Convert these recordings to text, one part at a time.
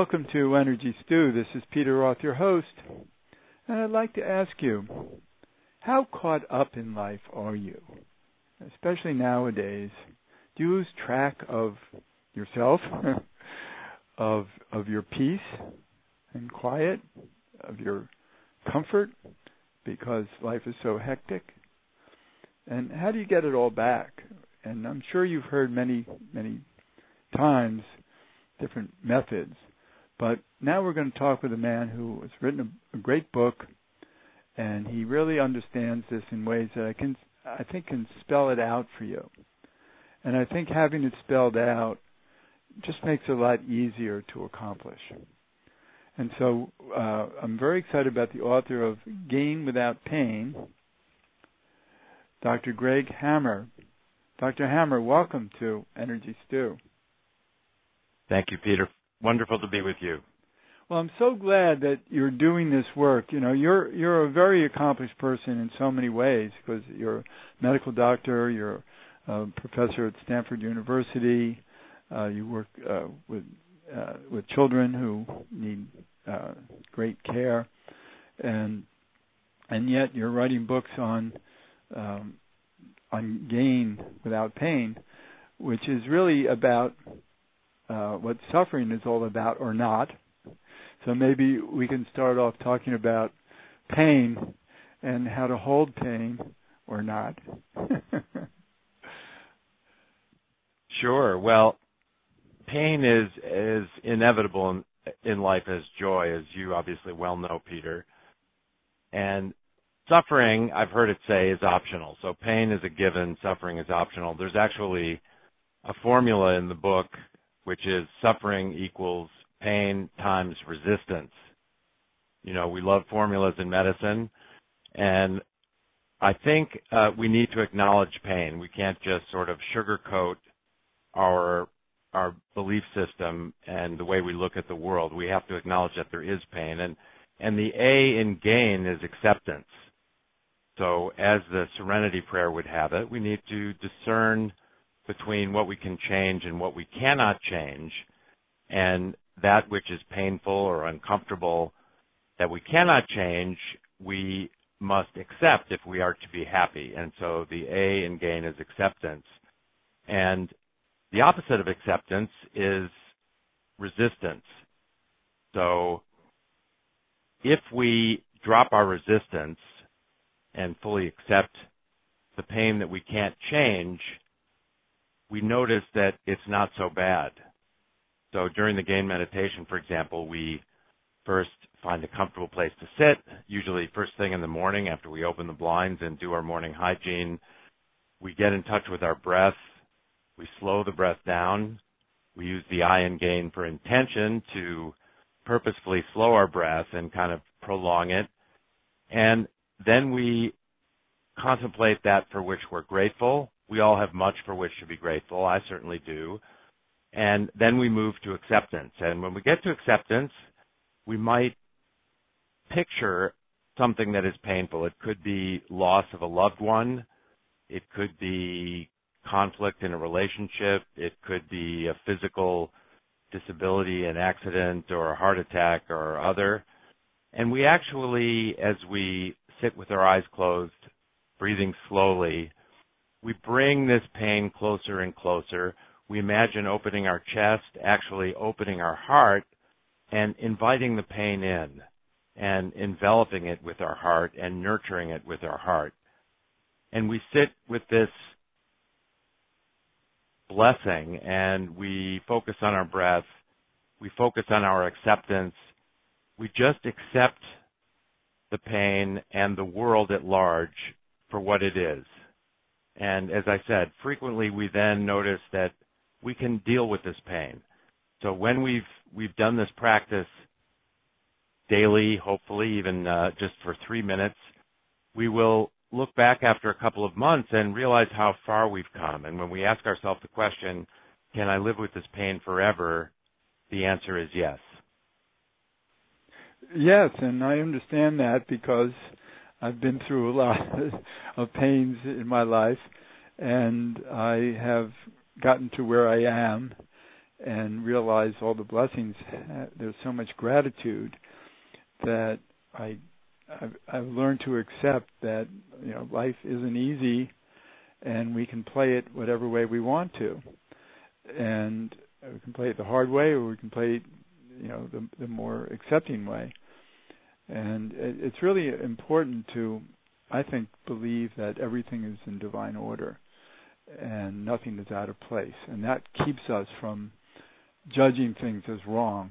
Welcome to Energy Stew. This is Peter Roth, your host. And I'd like to ask you, how caught up in life are you? Especially nowadays. Do you lose track of yourself, of of your peace and quiet, of your comfort, because life is so hectic? And how do you get it all back? And I'm sure you've heard many, many times different methods. But now we're going to talk with a man who has written a, a great book, and he really understands this in ways that I can, I think, can spell it out for you. And I think having it spelled out just makes it a lot easier to accomplish. And so uh, I'm very excited about the author of Gain Without Pain, Dr. Greg Hammer. Dr. Hammer, welcome to Energy Stew. Thank you, Peter wonderful to be with you. Well, I'm so glad that you're doing this work. You know, you're you're a very accomplished person in so many ways because you're a medical doctor, you're a professor at Stanford University, uh, you work uh, with uh, with children who need uh, great care, and and yet you're writing books on um, on gain without pain, which is really about uh, what suffering is all about or not. So maybe we can start off talking about pain and how to hold pain or not. sure. Well, pain is is inevitable in, in life as joy, as you obviously well know, Peter. And suffering, I've heard it say, is optional. So pain is a given, suffering is optional. There's actually a formula in the book which is suffering equals pain times resistance. You know, we love formulas in medicine, and I think uh, we need to acknowledge pain. We can't just sort of sugarcoat our our belief system and the way we look at the world. We have to acknowledge that there is pain, and and the A in gain is acceptance. So, as the Serenity Prayer would have it, we need to discern between what we can change and what we cannot change, and that which is painful or uncomfortable that we cannot change, we must accept if we are to be happy. And so the A in gain is acceptance. And the opposite of acceptance is resistance. So if we drop our resistance and fully accept the pain that we can't change, we notice that it's not so bad. So during the gain meditation, for example, we first find a comfortable place to sit, usually first thing in the morning after we open the blinds and do our morning hygiene. We get in touch with our breath. We slow the breath down. We use the I and gain for intention to purposefully slow our breath and kind of prolong it. And then we contemplate that for which we're grateful we all have much for which to be grateful. I certainly do. And then we move to acceptance. And when we get to acceptance, we might picture something that is painful. It could be loss of a loved one. It could be conflict in a relationship. It could be a physical disability, an accident, or a heart attack, or other. And we actually, as we sit with our eyes closed, breathing slowly, we bring this pain closer and closer. We imagine opening our chest, actually opening our heart, and inviting the pain in and enveloping it with our heart and nurturing it with our heart. And we sit with this blessing and we focus on our breath. We focus on our acceptance. We just accept the pain and the world at large for what it is. And as I said, frequently we then notice that we can deal with this pain. So when we've we've done this practice daily, hopefully even uh, just for three minutes, we will look back after a couple of months and realize how far we've come. And when we ask ourselves the question, "Can I live with this pain forever?" the answer is yes. Yes, and I understand that because I've been through a lot of pains in my life, and I have gotten to where I am. and realize all the blessings. There's so much gratitude that I I've, I've learned to accept that you know life isn't easy, and we can play it whatever way we want to, and we can play it the hard way, or we can play it, you know the the more accepting way. And it, it's really important to, I think, believe that everything is in divine order, and nothing is out of place, and that keeps us from judging things as wrong,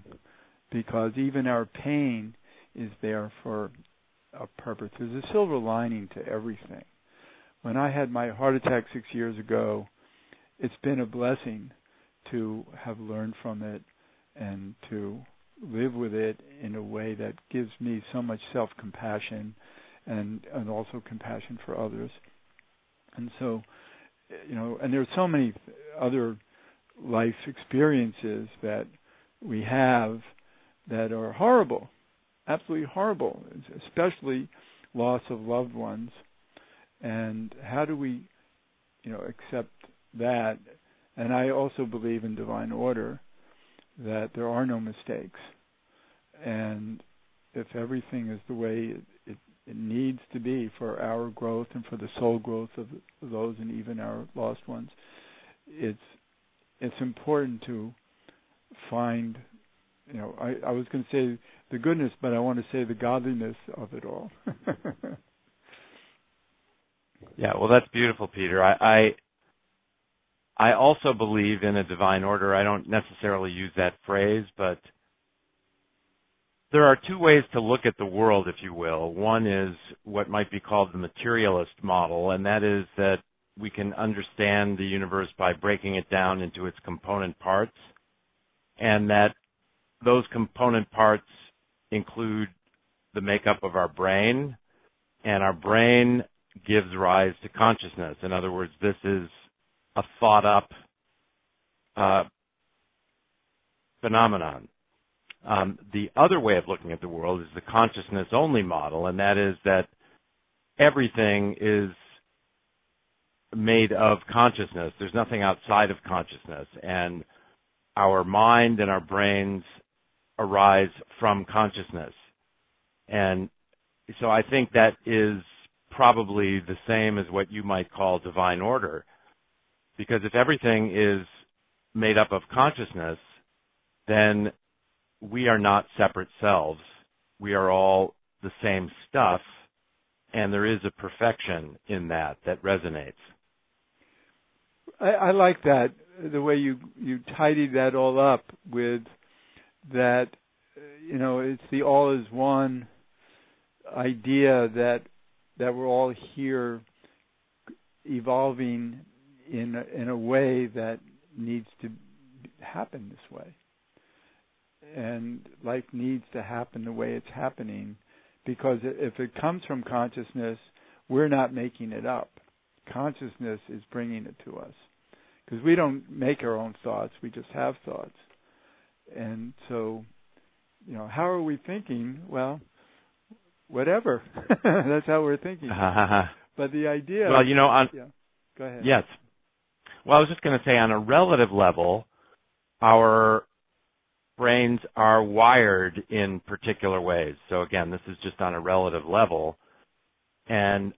because even our pain is there for a purpose. There's a silver lining to everything. When I had my heart attack six years ago, it's been a blessing to have learned from it and to live with it in a way that gives me so much self compassion and and also compassion for others. And so, you know, and there's so many other life experiences that we have that are horrible absolutely horrible, especially loss of loved ones. And how do we, you know, accept that? And I also believe in divine order that there are no mistakes. And if everything is the way it, it, it needs to be for our growth and for the soul growth of those and even our lost ones, it's it's important to find you know, I, I was going to say the goodness, but I want to say the godliness of it all. yeah, well, that's beautiful, Peter. I, I I also believe in a divine order. I don't necessarily use that phrase, but there are two ways to look at the world, if you will. One is what might be called the materialist model, and that is that we can understand the universe by breaking it down into its component parts, and that those component parts include the makeup of our brain, and our brain gives rise to consciousness. In other words, this is a thought up uh, phenomenon. Um, the other way of looking at the world is the consciousness only model, and that is that everything is made of consciousness. There's nothing outside of consciousness. And our mind and our brains arise from consciousness. And so I think that is probably the same as what you might call divine order. Because if everything is made up of consciousness, then we are not separate selves. We are all the same stuff, and there is a perfection in that that resonates. I, I like that the way you you tidied that all up with that you know it's the all is one idea that that we're all here evolving in a, in a way that needs to happen this way and life needs to happen the way it's happening because if it comes from consciousness we're not making it up consciousness is bringing it to us because we don't make our own thoughts we just have thoughts and so, you know, how are we thinking? Well, whatever. That's how we're thinking. but the idea. Well, you know, on. Yeah. Go ahead. Yes. Well, I was just going to say, on a relative level, our brains are wired in particular ways. So again, this is just on a relative level. And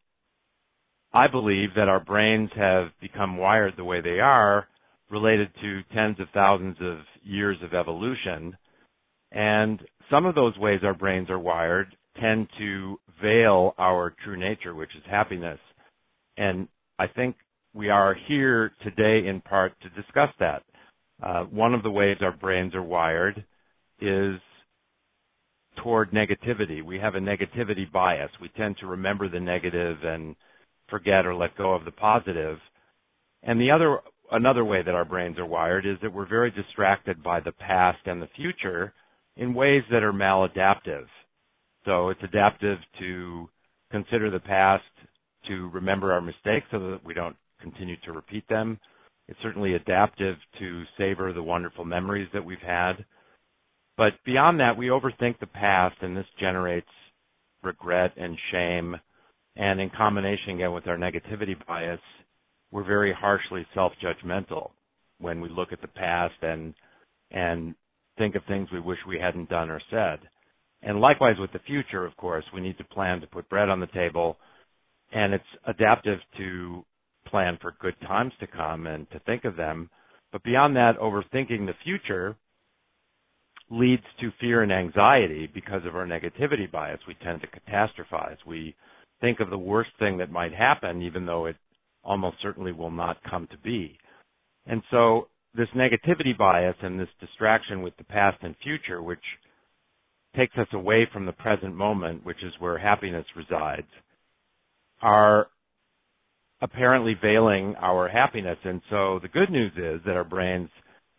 I believe that our brains have become wired the way they are related to tens of thousands of years of evolution. And some of those ways our brains are wired tend to veil our true nature, which is happiness. And I think we are here today in part to discuss that. Uh, one of the ways our brains are wired is toward negativity. We have a negativity bias. We tend to remember the negative and forget or let go of the positive. And the other another way that our brains are wired is that we're very distracted by the past and the future in ways that are maladaptive. So it's adaptive to consider the past, to remember our mistakes so that we don't continue to repeat them. It's certainly adaptive to savor the wonderful memories that we've had. But beyond that, we overthink the past and this generates regret and shame. And in combination again with our negativity bias, we're very harshly self-judgmental when we look at the past and and think of things we wish we hadn't done or said. And likewise with the future, of course, we need to plan to put bread on the table and it's adaptive to plan for good times to come and to think of them. But beyond that, overthinking the future leads to fear and anxiety because of our negativity bias. We tend to catastrophize. We think of the worst thing that might happen, even though it almost certainly will not come to be. And so this negativity bias and this distraction with the past and future, which takes us away from the present moment, which is where happiness resides, are apparently veiling our happiness. And so the good news is that our brains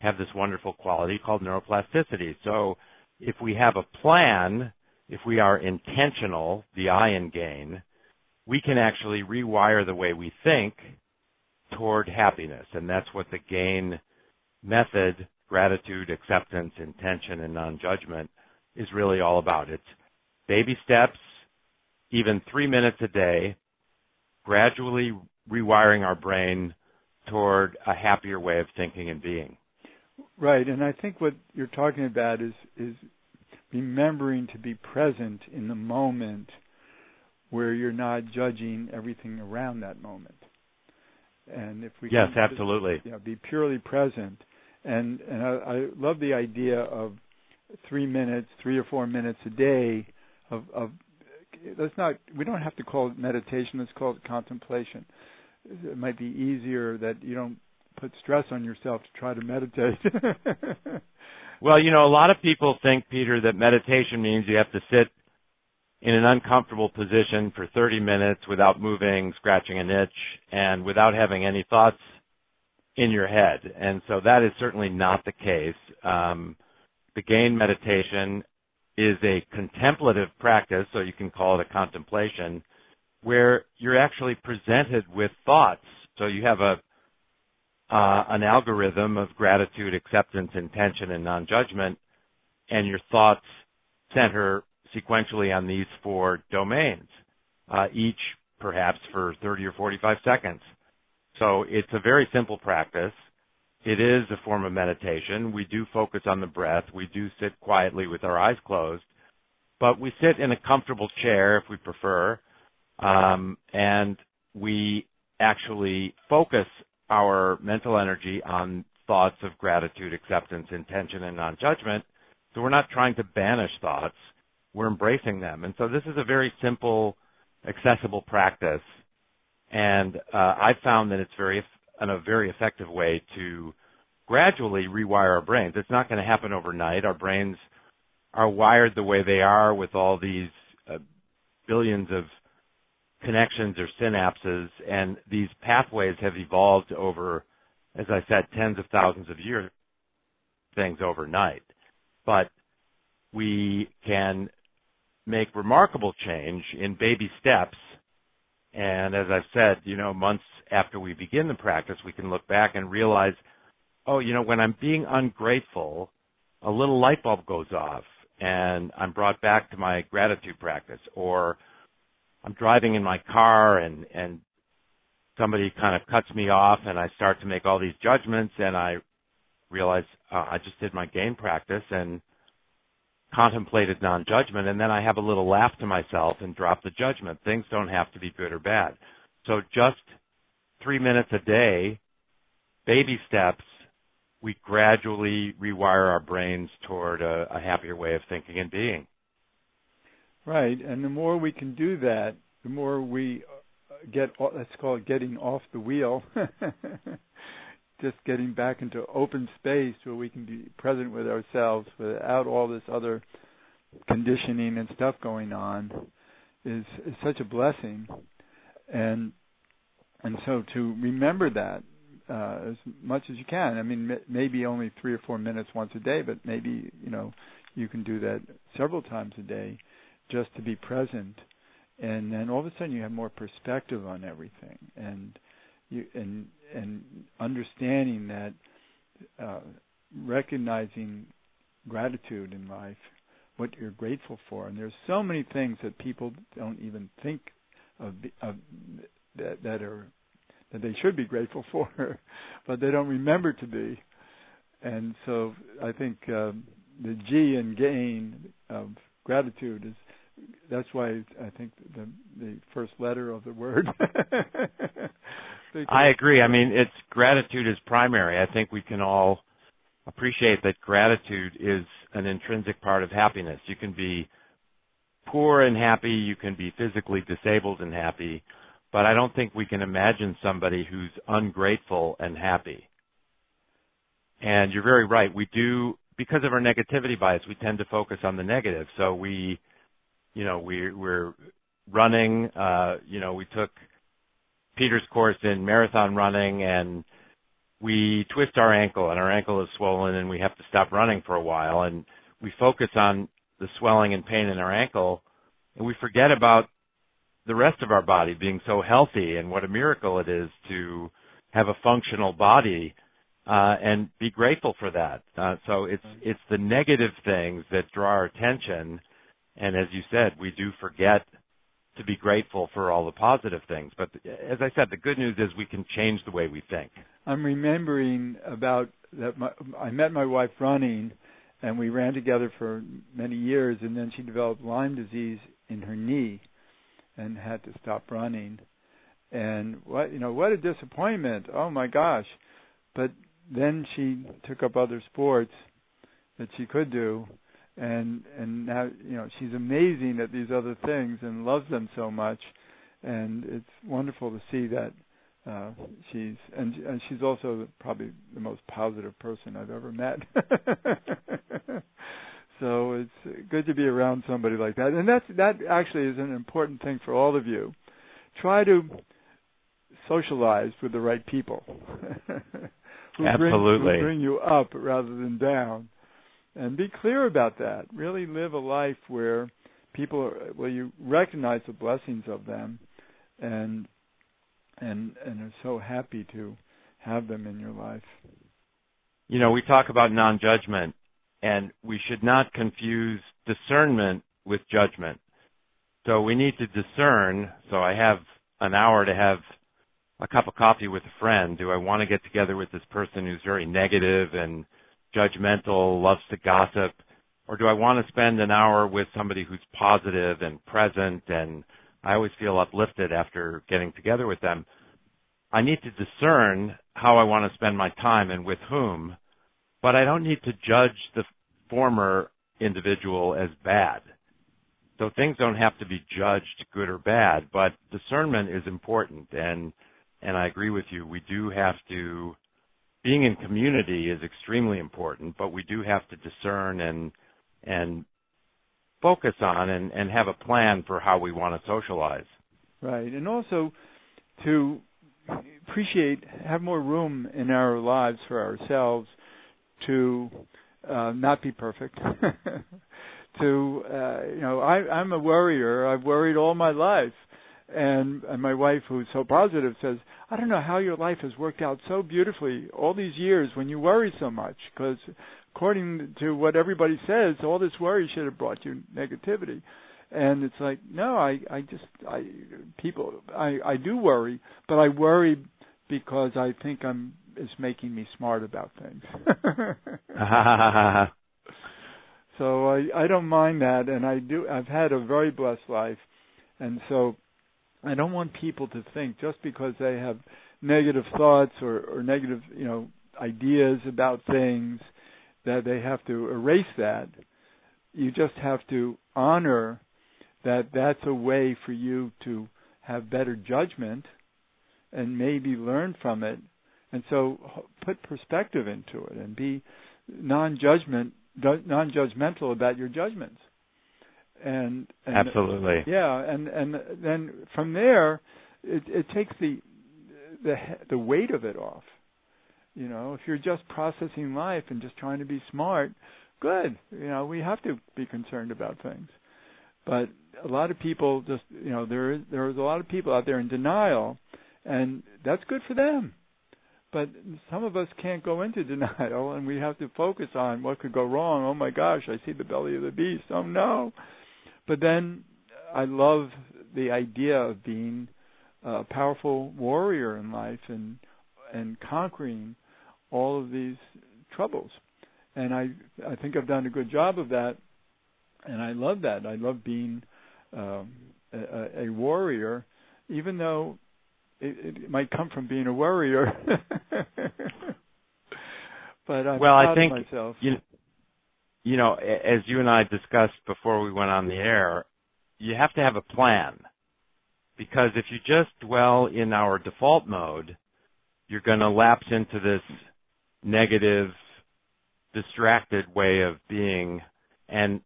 have this wonderful quality called neuroplasticity. So if we have a plan, if we are intentional, the I in gain, we can actually rewire the way we think toward happiness. And that's what the gain method, gratitude, acceptance, intention, and non-judgment is really all about. It's baby steps, even three minutes a day, gradually rewiring our brain toward a happier way of thinking and being. Right, and I think what you're talking about is is remembering to be present in the moment where you're not judging everything around that moment. And if we yes, absolutely, yeah, you know, be purely present, and and I, I love the idea of three minutes, three or four minutes a day of of let's not we don't have to call it meditation. Let's call it contemplation. It might be easier that you don't put stress on yourself to try to meditate. well, you know, a lot of people think, Peter, that meditation means you have to sit in an uncomfortable position for 30 minutes without moving, scratching an itch, and without having any thoughts in your head. And so that is certainly not the case. Um, the gain meditation is a contemplative practice, so you can call it a contemplation, where you're actually presented with thoughts. So you have a uh, an algorithm of gratitude, acceptance, intention, and non-judgment, and your thoughts center sequentially on these four domains, uh, each perhaps for 30 or 45 seconds. So it's a very simple practice. It is a form of meditation. We do focus on the breath. We do sit quietly with our eyes closed, but we sit in a comfortable chair if we prefer, we actually focus our mental energy on thoughts of gratitude, acceptance, intention, and non-judgment. So we're not trying to banish thoughts. We're embracing them. And so this is a very simple, accessible practice. And uh, I've found that it's very and a very effective way to gradually rewire our brains. It's not going to happen overnight. Our brains are wired the way they are with all these uh, billions of connections or synapses, and these pathways have evolved over, as I said, tens of thousands of years, things overnight. But we can make remarkable change in baby steps. And as I've said, you know, months after we begin the practice, we can look back and realize, oh, you know, when I'm being ungrateful, a little light bulb goes off and I'm brought back to my gratitude practice or I'm driving in my car and, and somebody kind of cuts me off and I start to make all these judgments and I realize uh, I just did my gain practice and contemplated non-judgment and then I have a little laugh to myself and drop the judgment. Things don't have to be good or bad. So just three minutes a day, baby steps, we gradually rewire our brains toward a, a happier way of thinking and being. Right, and the more we can do that, the more we uh, get let's call it getting off the wheel. Just getting back into open space where we can be present with ourselves without all this other conditioning and stuff going on is, is such a blessing. And and so to remember that uh, as much as you can. I mean, m- maybe only three or four minutes once a day, but maybe you know you can do that several times a day, just to be present. And then all of a sudden you have more perspective on everything, and you and and understanding that, uh, recognizing gratitude in life, what you're grateful for, and there's so many things that people don't even think of, of that that are that they should be grateful for, but they don't remember to be. and so I think um, the G in gain of gratitude is that's why I think the the first letter of the word. I agree. I mean, it's gratitude is primary. I think we can all appreciate that gratitude is an intrinsic part of happiness. You can be poor and happy, you can be physically disabled and happy, but I don't think we can imagine somebody who's ungrateful and happy. And you're very right. We do, because of our negativity bias, we tend to focus on the negative. So we, you know, we, we're running, uh, you know, we took Peter's course in marathon running and we twist our ankle and our ankle is swollen and we have to stop running for a while and we focus on the swelling and pain in our ankle and we forget about the rest of our body being so healthy and what a miracle it is to have a functional body uh, and be grateful for that. Uh, so it's it's the negative things that draw our attention, and as you said, we do forget to be grateful for all the positive things. But as I said, the good news is we can change the way we think. I'm remembering about that. My, I met my wife running, and we ran together for many years, and then she developed Lyme disease in her knee, and had to stop running. And what you know, what a disappointment! Oh my gosh! But then she took up other sports that she could do, and and now you know she's amazing at these other things and loves them so much. And it's wonderful to see that uh she's and and she's also probably the most positive person I've ever met. So it's good to be around somebody like that. And that's that actually is an important thing for all of you. Try to socialize with the right people. Who Absolutely. Bring, who bring you up rather than down and be clear about that. Really live a life where people are, you recognize the blessings of them, and and and are so happy to have them in your life. You know, we talk about non-judgment, and we should not confuse discernment with judgment. So we need to discern. So I have an hour to have a cup of coffee with a friend. Do I want to get together with this person who's very negative and judgmental, loves to gossip, or do I want to spend an hour with somebody who's positive and present and I always feel uplifted after getting together with them? I need to discern how I want to spend my time and with whom, but I don't need to judge the former individual as bad. So things don't have to be judged good or bad, but discernment is important and and I agree with you. We do have to being in community is extremely important, but we do have to discern and and focus on and, and have a plan for how we want to socialize. Right, and also to appreciate, have more room in our lives for ourselves to uh, not be perfect. to uh, you know, I, I'm a worrier. I've worried all my life, and, and my wife, who's so positive, says, I don't know how your life has worked out so beautifully all these years when you worry so much. Because according to what everybody says, all this worry should have brought you negativity. And it's like, no, I, I just, I, people, I, I do worry, but I worry because I think I'm, it's making me smart about things. so I, I don't mind that, and I do. I've had a very blessed life, and so I don't want people to think just because they have negative thoughts or, or negative, you know, ideas about things that they have to erase that. You just have to honor that that's a way for you to have better judgment and maybe learn from it. And so put perspective into it and be non-judgment non-judgmental about your judgments and, and absolutely. Yeah and and then from there it it takes the the the weight of it off. You know if you're just processing life and just trying to be smart good. You know we have to be concerned about things. But a lot of people just you know there is there is a lot of people out there in denial and that's good for them. But some of us can't go into denial and we have to focus on what could go wrong. Oh my gosh i see the belly of the beast. Oh no but then I love the idea of being a powerful warrior in life and and conquering all of these troubles. And I I think I've done a good job of that, and I love that. I love being um, a, a warrior, even though it, it might come from being a worrier. but I'm well, I think myself. you you know, as you and I discussed before we went on the air, you have to have a plan. Because if you just dwell in our default mode, you're going to lapse into this negative, distracted way of being. And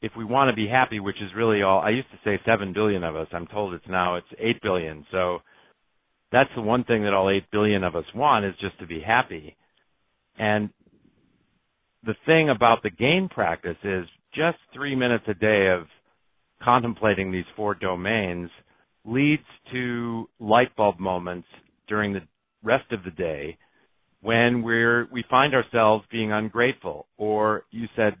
if we want to be happy, which is really all, I used to say 7 billion of us. I'm told it's now, it's 8 billion. So that's the one thing that all 8 billion of us want is just to be happy. And the thing about the gain practice is just three minutes a day of contemplating these four domains leads to light bulb moments during the rest of the day when we're we find ourselves being ungrateful or you said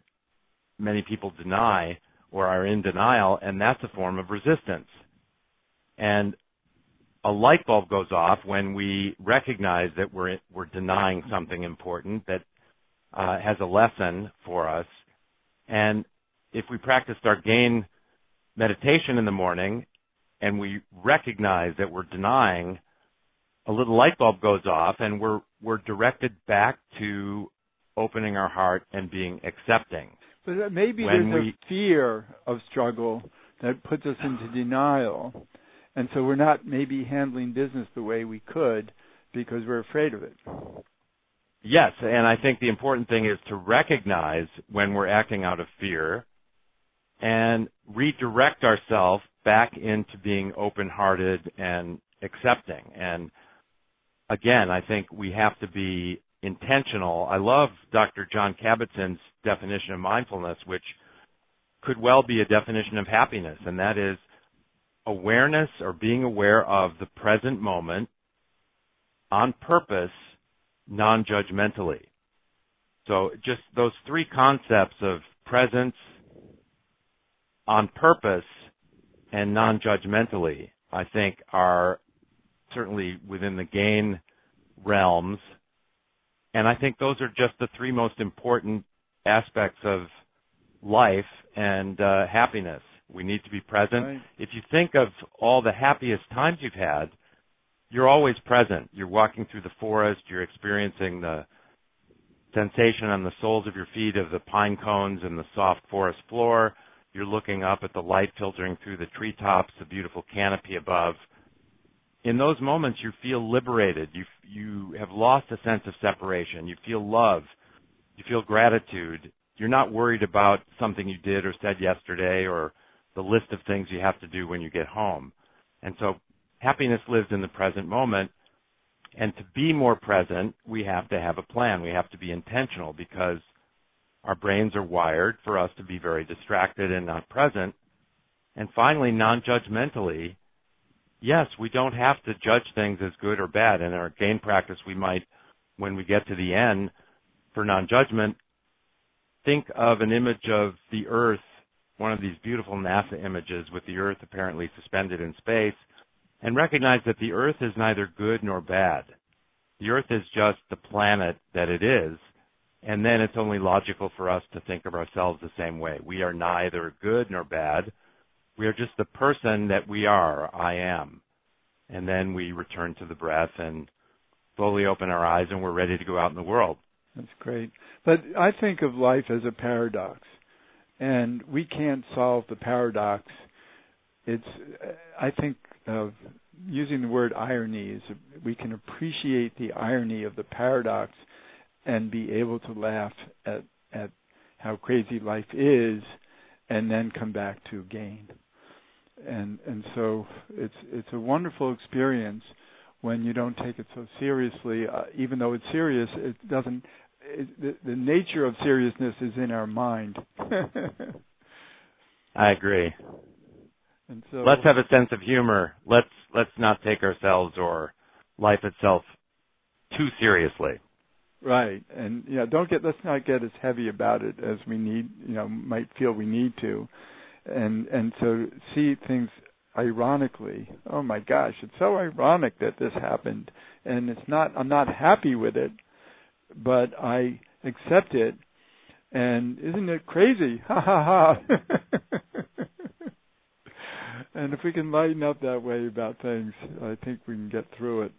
many people deny or are in denial and that's a form of resistance. And a light bulb goes off when we recognize that we're we're denying something important that uh, has a lesson for us. And if we practiced our gain meditation in the morning and we recognize that we're denying, a little light bulb goes off and we're we're directed back to opening our heart and being accepting. But maybe when there's we, a fear of struggle that puts us into denial. And so we're not maybe handling business the way we could because we're afraid of it. Yes, and I think the important thing is to recognize when we're acting out of fear and redirect ourselves back into being open-hearted and accepting. And again, I think we have to be intentional. I love Dr. Jon Kabat-Zinn's definition of mindfulness, which could well be a definition of happiness, and that is awareness or being aware of the present moment on purpose non-judgmentally. So just those three concepts of presence, on purpose, and non-judgmentally, I think are certainly within the gain realms. And I think those are just the three most important aspects of life and uh, happiness. We need to be present. Right. If you think of all the happiest times you've had, you're always present. You're walking through the forest, you're experiencing the sensation on the soles of your feet of the pine cones and the soft forest floor. You're looking up at the light filtering through the treetops, the beautiful canopy above. In those moments, you feel liberated. You, you have lost a sense of separation. You feel love. You feel gratitude. You're not worried about something you did or said yesterday or the list of things you have to do when you get home. And so happiness lives in the present moment. And to be more present, we have to have a plan. We have to be intentional because our brains are wired for us to be very distracted and not present. And finally, non-judgmentally, yes, we don't have to judge things as good or bad. In our gain practice, we might, when we get to the end, for non-judgment, think of an image of the Earth, one of these beautiful NASA images with the Earth apparently suspended in space, and recognize that the earth is neither good nor bad. The earth is just the planet that it is, and then it's only logical for us to think of ourselves the same way. We are neither good nor bad. We are just the person that we are, I am. And then we return to the breath and slowly open our eyes and we're ready to go out in the world. That's great. But I think of life as a paradox. And we can't solve the paradox. It's I think using the word irony is we can appreciate the irony of the paradox and be able to laugh at at how crazy life is and then come back to gain. And and so it's it's a wonderful experience when you don't take it so seriously uh, even though it's serious it doesn't it, the, the nature of seriousness is in our mind. I agree and so let's have a sense of humor. Let's let's not take ourselves or life itself too seriously. Right, and yeah, don't get let's not get as heavy about it as we need, you know, might feel we need to, and and so see things ironically. Oh my gosh, it's so ironic that this happened, and it's not. I'm not happy with it, but I accept it. And isn't it crazy? Ha ha ha. and if we can lighten up that way about things, I think we can get through it.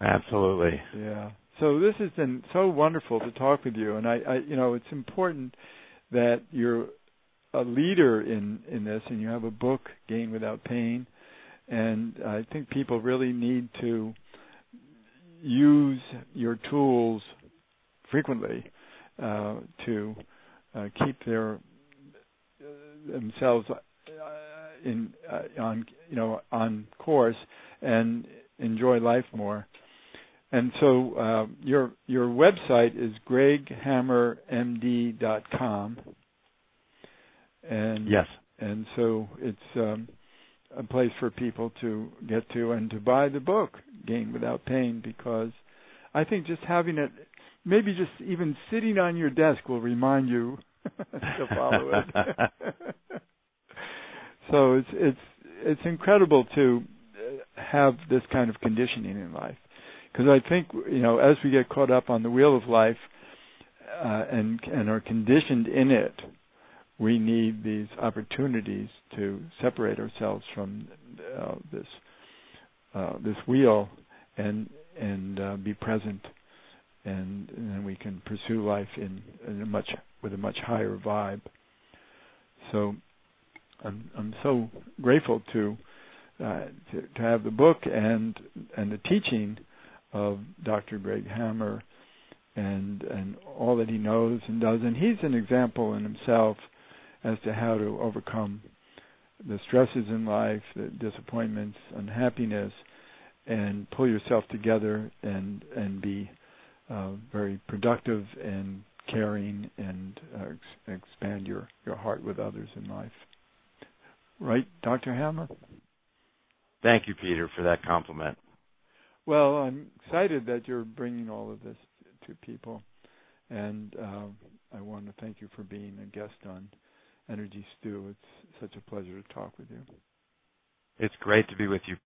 Absolutely. Yeah. So this has been so wonderful to talk with you, and I, I you know, it's important that you're a leader in in this, and you have a book, Gain Without Pain, and I think people really need to use your tools frequently uh, to uh, keep their uh, themselves in uh, on you know on course and enjoy life more. And so uh, your your website is greghammermd.com. And yes. And so it's um, a place for people to get to and to buy the book, Gain Without Pain, because I think just having it, maybe just even sitting on your desk will remind you to follow it. so it's it's it's incredible to have this kind of conditioning in life, because I think you know as we get caught up on the wheel of life uh, and and are conditioned in it, we need these opportunities to separate ourselves from uh, this uh, this wheel and and uh, be present, and, and, then we can pursue life in, in, a much with a much higher vibe. So I'm I'm so grateful to, uh, to to have the book and and the teaching of Dr. Greg Hammer and and all that he knows and does and he's an example in himself as to how to overcome the stresses in life, the disappointments, unhappiness, and pull yourself together and and be uh, very productive and caring and uh, ex- expand your your heart with others in life. Right, Dr. Hammer? Thank you, Peter, for that compliment. Well, I'm excited that you're bringing all of this to people, and uh, I want to thank you for being a guest on Energy Stew. It's such a pleasure to talk with you. It's great to be with you,